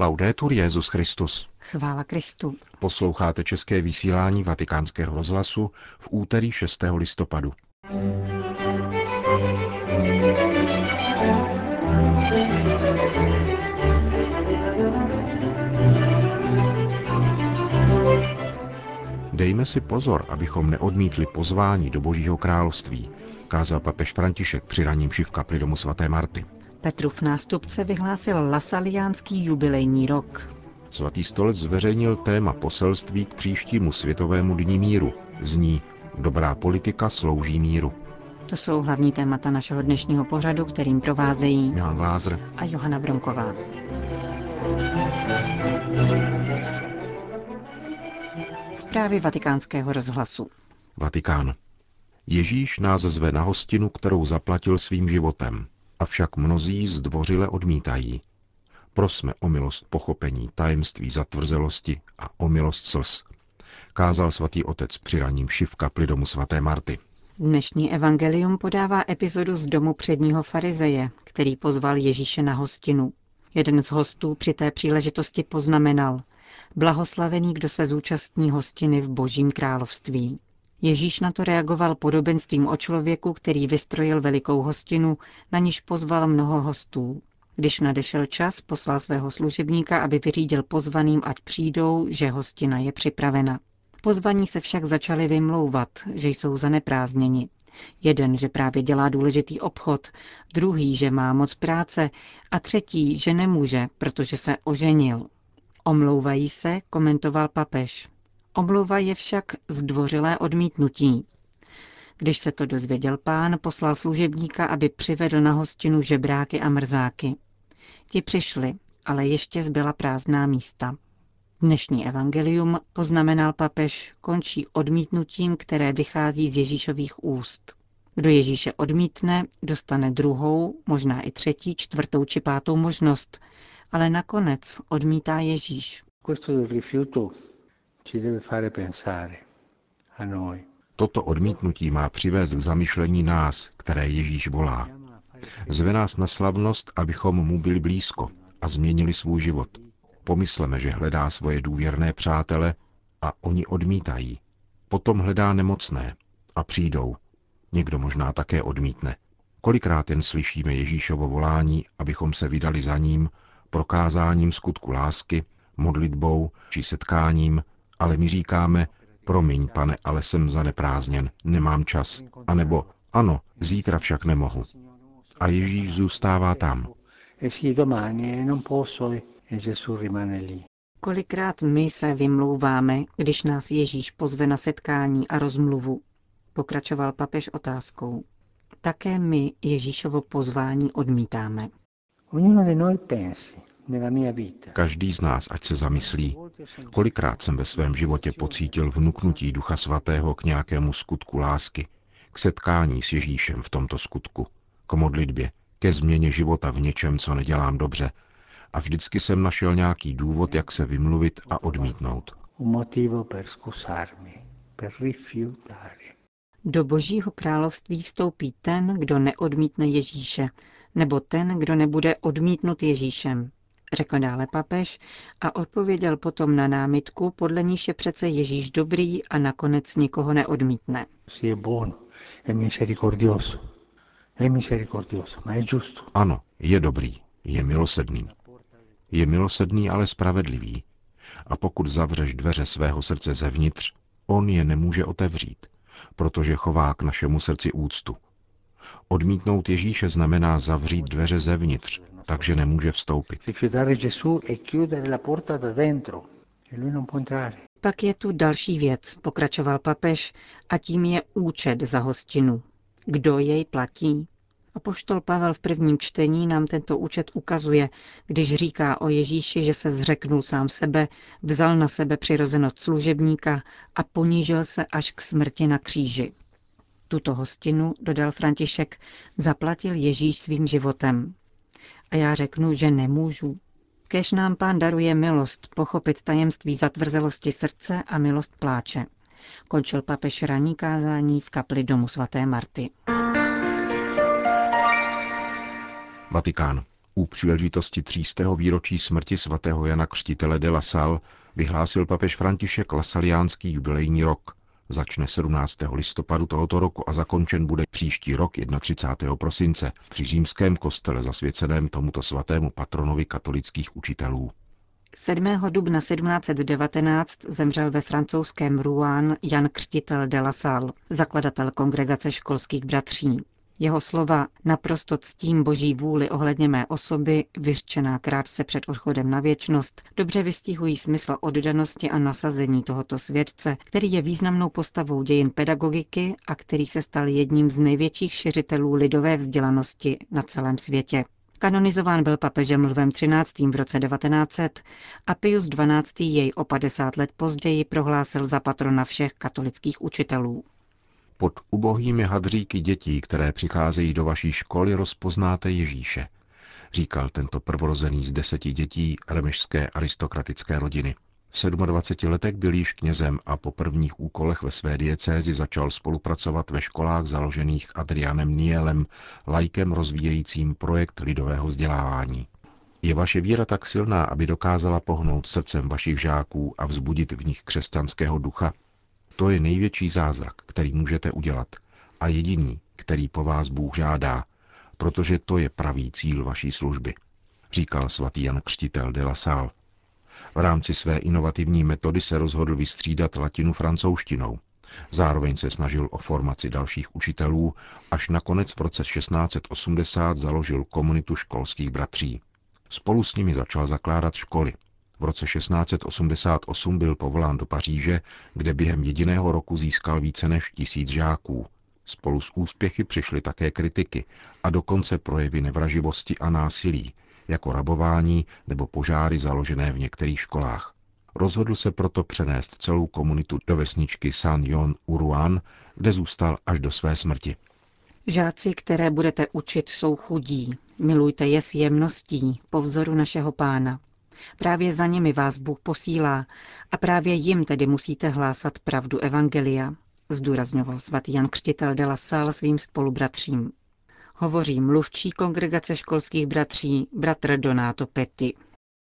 Laudetur Jezus Christus. Chvála Kristu. Posloucháte české vysílání Vatikánského rozhlasu v úterý 6. listopadu. Dejme si pozor, abychom neodmítli pozvání do Božího království, kázal papež František při raním v kapli domu svaté Marty. Petrův nástupce vyhlásil lasaliánský jubilejní rok. Svatý stolec zveřejnil téma poselství k příštímu světovému dní míru. Zní Dobrá politika slouží míru. To jsou hlavní témata našeho dnešního pořadu, kterým provázejí Milan Glázer a Johana Bronková. Zprávy vatikánského rozhlasu. Vatikán. Ježíš nás zve na hostinu, kterou zaplatil svým životem, avšak mnozí zdvořile odmítají. Prosme o milost pochopení tajemství zatvrzelosti a o milost slz. Kázal svatý otec při raním šiv kapli domu svaté Marty. Dnešní evangelium podává epizodu z domu předního farizeje, který pozval Ježíše na hostinu. Jeden z hostů při té příležitosti poznamenal Blahoslavený, kdo se zúčastní hostiny v Božím království. Ježíš na to reagoval podobenstvím o člověku, který vystrojil velikou hostinu, na níž pozval mnoho hostů. Když nadešel čas, poslal svého služebníka, aby vyřídil pozvaným, ať přijdou, že hostina je připravena. Pozvaní se však začali vymlouvat, že jsou zaneprázdněni. Jeden, že právě dělá důležitý obchod, druhý, že má moc práce a třetí, že nemůže, protože se oženil. Omlouvají se, komentoval papež. Omlouva je však zdvořilé odmítnutí. Když se to dozvěděl pán, poslal služebníka, aby přivedl na hostinu žebráky a mrzáky. Ti přišli, ale ještě zbyla prázdná místa. Dnešní evangelium, poznamenal papež, končí odmítnutím, které vychází z Ježíšových úst. Kdo Ježíše odmítne, dostane druhou, možná i třetí, čtvrtou či pátou možnost, ale nakonec odmítá Ježíš. Toto odmítnutí má přivést k zamyšlení nás, které Ježíš volá. Zve nás na slavnost, abychom mu byli blízko a změnili svůj život. Pomysleme, že hledá svoje důvěrné přátele a oni odmítají. Potom hledá nemocné a přijdou. Někdo možná také odmítne. Kolikrát jen slyšíme Ježíšovo volání, abychom se vydali za ním, prokázáním skutku lásky, modlitbou či setkáním, ale my říkáme, promiň, pane, ale jsem zaneprázdněn, nemám čas. A nebo, ano, zítra však nemohu. A Ježíš zůstává tam. Kolikrát my se vymlouváme, když nás Ježíš pozve na setkání a rozmluvu, pokračoval papež otázkou. Také my Ježíšovo pozvání odmítáme. Každý z nás, ať se zamyslí, kolikrát jsem ve svém životě pocítil vnuknutí Ducha Svatého k nějakému skutku lásky, k setkání s Ježíšem v tomto skutku, k modlitbě, ke změně života v něčem, co nedělám dobře. A vždycky jsem našel nějaký důvod, jak se vymluvit a odmítnout. Do Božího království vstoupí ten, kdo neodmítne Ježíše, nebo ten, kdo nebude odmítnut Ježíšem, řekl dále papež a odpověděl potom na námitku, podle níž je přece Ježíš dobrý a nakonec nikoho neodmítne. Ano, je dobrý, je milosedný. Je milosedný, ale spravedlivý. A pokud zavřeš dveře svého srdce zevnitř, on je nemůže otevřít, protože chová k našemu srdci úctu. Odmítnout Ježíše znamená zavřít dveře zevnitř, takže nemůže vstoupit. Pak je tu další věc, pokračoval papež, a tím je účet za hostinu. Kdo jej platí? A poštol Pavel v prvním čtení nám tento účet ukazuje, když říká o Ježíši, že se zřeknul sám sebe, vzal na sebe přirozenost služebníka a ponížil se až k smrti na kříži. Tuto hostinu, dodal František, zaplatil Ježíš svým životem. A já řeknu, že nemůžu. Kež nám pán daruje milost pochopit tajemství zatvrzelosti srdce a milost pláče. Končil papež ranní kázání v kapli domu svaté Marty. Vatikán. U příležitosti třístého výročí smrti svatého Jana Křtitele de la Salle vyhlásil papež František lasaliánský jubilejní rok. Začne 17. listopadu tohoto roku a zakončen bude příští rok 31. prosince při římském kostele zasvěceném tomuto svatému patronovi katolických učitelů. 7. dubna 1719 zemřel ve francouzském Rouen Jan Křtitel de la Salle, zakladatel kongregace školských bratří. Jeho slova naprosto ctím boží vůli ohledně mé osoby, vyřčená krátce před odchodem na věčnost, dobře vystihují smysl oddanosti a nasazení tohoto svědce, který je významnou postavou dějin pedagogiky a který se stal jedním z největších šiřitelů lidové vzdělanosti na celém světě. Kanonizován byl papežem Lvem XIII. v roce 1900 a Pius XII. jej o 50 let později prohlásil za patrona všech katolických učitelů. Pod ubohými hadříky dětí, které přicházejí do vaší školy, rozpoznáte Ježíše, říkal tento prvorozený z deseti dětí remešské aristokratické rodiny. V 27 letech byl již knězem a po prvních úkolech ve své diecézi začal spolupracovat ve školách založených Adrianem Nielem, lajkem rozvíjejícím projekt lidového vzdělávání. Je vaše víra tak silná, aby dokázala pohnout srdcem vašich žáků a vzbudit v nich křesťanského ducha? To je největší zázrak, který můžete udělat a jediný, který po vás Bůh žádá, protože to je pravý cíl vaší služby, říkal svatý Jan Křtitel de la Salle. V rámci své inovativní metody se rozhodl vystřídat latinu francouzštinou. Zároveň se snažil o formaci dalších učitelů, až nakonec v roce 1680 založil komunitu školských bratří. Spolu s nimi začal zakládat školy, v roce 1688 byl povolán do Paříže, kde během jediného roku získal více než tisíc žáků. Spolu s úspěchy přišly také kritiky a dokonce projevy nevraživosti a násilí, jako rabování nebo požáry založené v některých školách. Rozhodl se proto přenést celou komunitu do vesničky San Yon Uruan, kde zůstal až do své smrti. Žáci, které budete učit, jsou chudí. Milujte je s jemností, po vzoru našeho pána. Právě za nimi vás Bůh posílá a právě jim tedy musíte hlásat pravdu Evangelia, zdůrazňoval svatý Jan Křtitel de la Salle svým spolubratřím. Hovoří mluvčí kongregace školských bratří, bratr Donato Petti.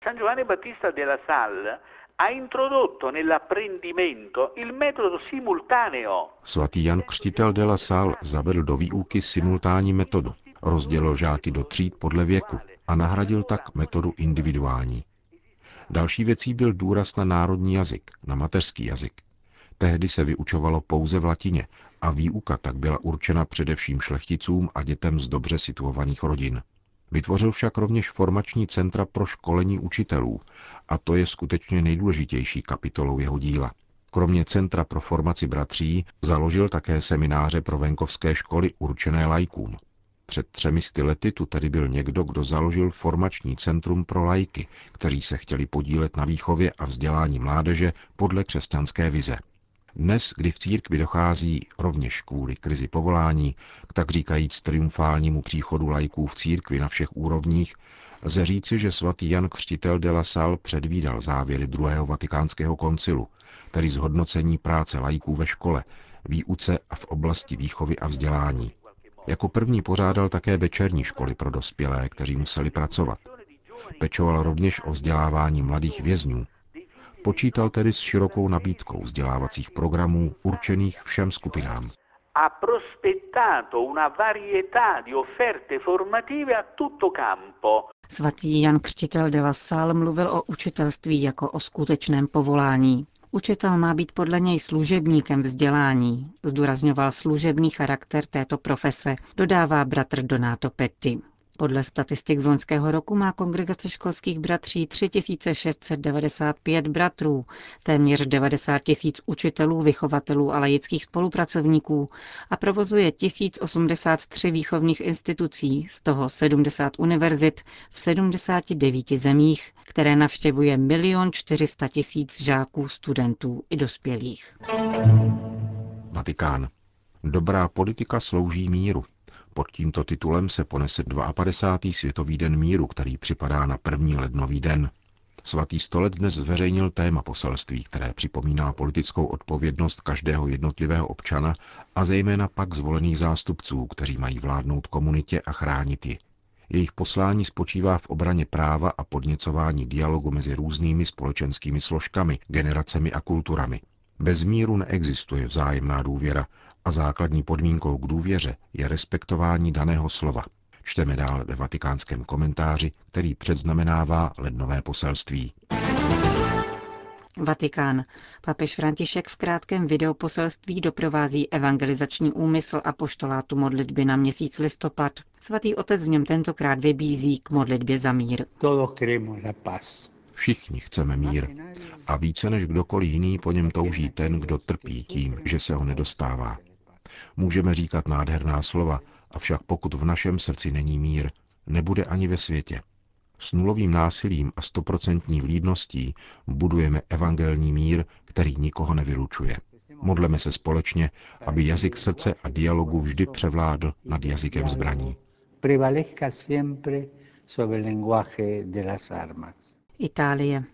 San Giovanni Battista de la Salle ha introdotto nell'apprendimento il metodo simultaneo. Svatý Jan Křtitel de la Salle zavedl do výuky simultánní metodu. Rozdělil žáky do tříd podle věku a nahradil tak metodu individuální. Další věcí byl důraz na národní jazyk, na mateřský jazyk. Tehdy se vyučovalo pouze v latině a výuka tak byla určena především šlechticům a dětem z dobře situovaných rodin. Vytvořil však rovněž formační centra pro školení učitelů a to je skutečně nejdůležitější kapitolou jeho díla. Kromě Centra pro formaci bratří založil také semináře pro venkovské školy určené lajkům. Před třemi sty lety tu tedy byl někdo, kdo založil formační centrum pro lajky, kteří se chtěli podílet na výchově a vzdělání mládeže podle křesťanské vize. Dnes, kdy v církvi dochází rovněž kvůli krizi povolání k tak říkajíc triumfálnímu příchodu lajků v církvi na všech úrovních, lze říci, že svatý Jan Křtitel de la Salle předvídal závěry druhého vatikánského koncilu, tedy zhodnocení práce lajků ve škole, výuce a v oblasti výchovy a vzdělání. Jako první pořádal také večerní školy pro dospělé, kteří museli pracovat. Pečoval rovněž o vzdělávání mladých vězňů. Počítal tedy s širokou nabídkou vzdělávacích programů určených všem skupinám. Ha prospettato una varietà di offerte formative a tutto campo. Svatý Jan Křtitel de la Salle mluvil o učitelství jako o skutečném povolání. Učitel má být podle něj služebníkem vzdělání, zdůrazňoval služebný charakter této profese, dodává bratr Donato Petty. Podle statistik z loňského roku má kongregace školských bratří 3695 bratrů, téměř 90 tisíc učitelů, vychovatelů a laických spolupracovníků a provozuje 1083 výchovných institucí, z toho 70 univerzit v 79 zemích, které navštěvuje 1 400 tisíc žáků, studentů i dospělých. Vatikán. Dobrá politika slouží míru. Pod tímto titulem se ponese 52. světový den míru, který připadá na první lednový den. Svatý stolec dnes zveřejnil téma poselství, které připomíná politickou odpovědnost každého jednotlivého občana a zejména pak zvolených zástupců, kteří mají vládnout komunitě a chránit ji. Jejich poslání spočívá v obraně práva a podněcování dialogu mezi různými společenskými složkami, generacemi a kulturami. Bez míru neexistuje vzájemná důvěra a základní podmínkou k důvěře je respektování daného slova. Čteme dále ve vatikánském komentáři, který předznamenává lednové poselství. Vatikán. Papež František v krátkém videoposelství doprovází evangelizační úmysl a poštolátu modlitby na měsíc listopad. Svatý otec v něm tentokrát vybízí k modlitbě za mír. Všichni chceme mír a více než kdokoliv jiný po něm touží ten, kdo trpí tím, že se ho nedostává. Můžeme říkat nádherná slova, avšak pokud v našem srdci není mír, nebude ani ve světě. S nulovým násilím a stoprocentní vlídností budujeme evangelní mír, který nikoho nevylučuje. Modleme se společně, aby jazyk srdce a dialogu vždy převládl nad jazykem zbraní. Itálie.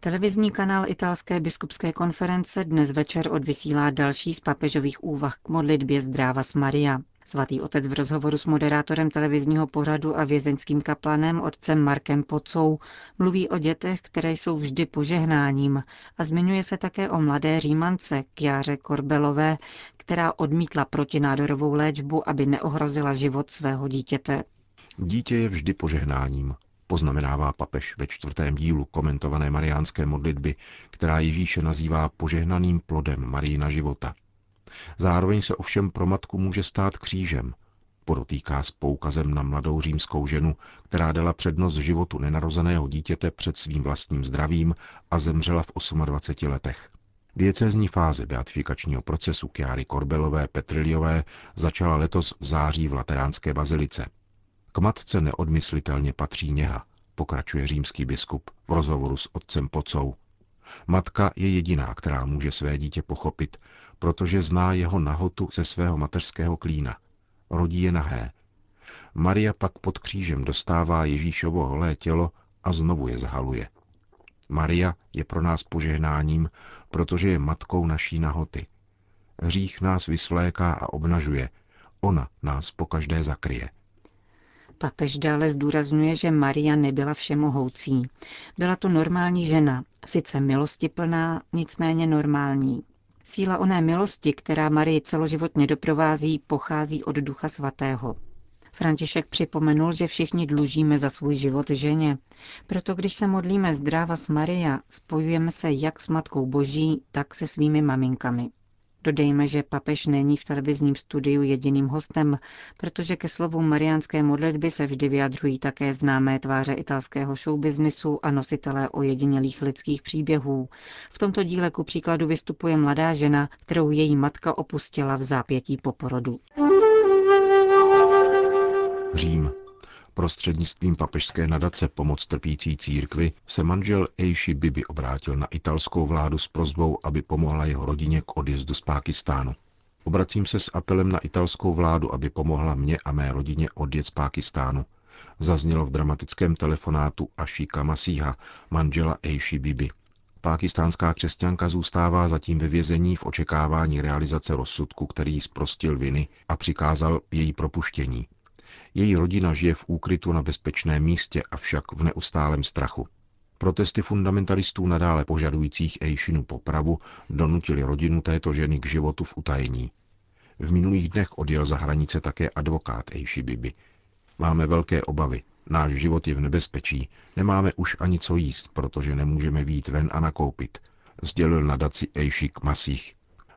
Televizní kanál italské biskupské konference dnes večer odvysílá další z papežových úvah k modlitbě Zdrávas Maria. Svatý otec v rozhovoru s moderátorem televizního pořadu a vězeňským kaplanem otcem Markem Pocou mluví o dětech, které jsou vždy požehnáním a zmiňuje se také o mladé římance Kjáře Korbelové, která odmítla protinádorovou léčbu, aby neohrozila život svého dítěte. Dítě je vždy požehnáním, poznamenává papež ve čtvrtém dílu komentované mariánské modlitby, která Ježíše nazývá požehnaným plodem Marína života. Zároveň se ovšem pro matku může stát křížem, podotýká s poukazem na mladou římskou ženu, která dala přednost životu nenarozeného dítěte před svým vlastním zdravím a zemřela v 28 letech. Diecézní fáze beatifikačního procesu Kiary Korbelové Petriliové začala letos v září v Lateránské bazilice. K matce neodmyslitelně patří něha, pokračuje římský biskup v rozhovoru s otcem Pocou. Matka je jediná, která může své dítě pochopit, protože zná jeho nahotu ze svého mateřského klína. Rodí je nahé. Maria pak pod křížem dostává Ježíšovo holé tělo a znovu je zhaluje. Maria je pro nás požehnáním, protože je matkou naší nahoty. Hřích nás vysvléká a obnažuje, ona nás pokaždé zakryje. Papež dále zdůrazňuje, že Maria nebyla všemohoucí. Byla to normální žena, sice milostiplná, nicméně normální. Síla oné milosti, která Marii celoživotně doprovází, pochází od Ducha Svatého. František připomenul, že všichni dlužíme za svůj život ženě. Proto když se modlíme zdráva s Maria, spojujeme se jak s Matkou Boží, tak se svými maminkami. Dodejme, že papež není v televizním studiu jediným hostem, protože ke slovu mariánské modlitby se vždy vyjadřují také známé tváře italského showbiznisu a nositelé ojedinělých lidských příběhů. V tomto díle ku příkladu vystupuje mladá žena, kterou její matka opustila v zápětí po porodu. Řím. Prostřednictvím papežské nadace Pomoc trpící církvy se manžel Eishi Bibi obrátil na italskou vládu s prozbou, aby pomohla jeho rodině k odjezdu z Pákistánu. Obracím se s apelem na italskou vládu, aby pomohla mě a mé rodině odjet z Pákistánu. Zaznělo v dramatickém telefonátu Ashika Masíha, manžela Eishi Bibi. Pákistánská křesťanka zůstává zatím ve vězení v očekávání realizace rozsudku, který zprostil viny a přikázal její propuštění. Její rodina žije v úkrytu na bezpečném místě, avšak v neustálém strachu. Protesty fundamentalistů nadále požadujících Ejšinu popravu donutili rodinu této ženy k životu v utajení. V minulých dnech odjel za hranice také advokát Ejši Bibi. Máme velké obavy. Náš život je v nebezpečí. Nemáme už ani co jíst, protože nemůžeme výjít ven a nakoupit. Sdělil nadaci Ejšik Masích.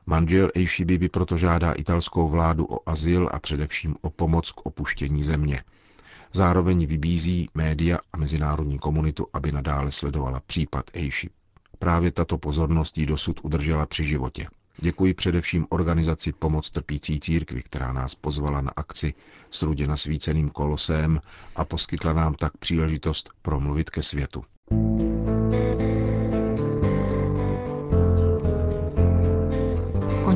Manžel Eishi Bibi proto žádá italskou vládu o azyl a především o pomoc k opuštění země. Zároveň vybízí média a mezinárodní komunitu, aby nadále sledovala případ Eishi. Právě tato pozornost jí dosud udržela při životě. Děkuji především organizaci Pomoc trpící církvi, která nás pozvala na akci s rudě nasvíceným kolosem a poskytla nám tak příležitost promluvit ke světu.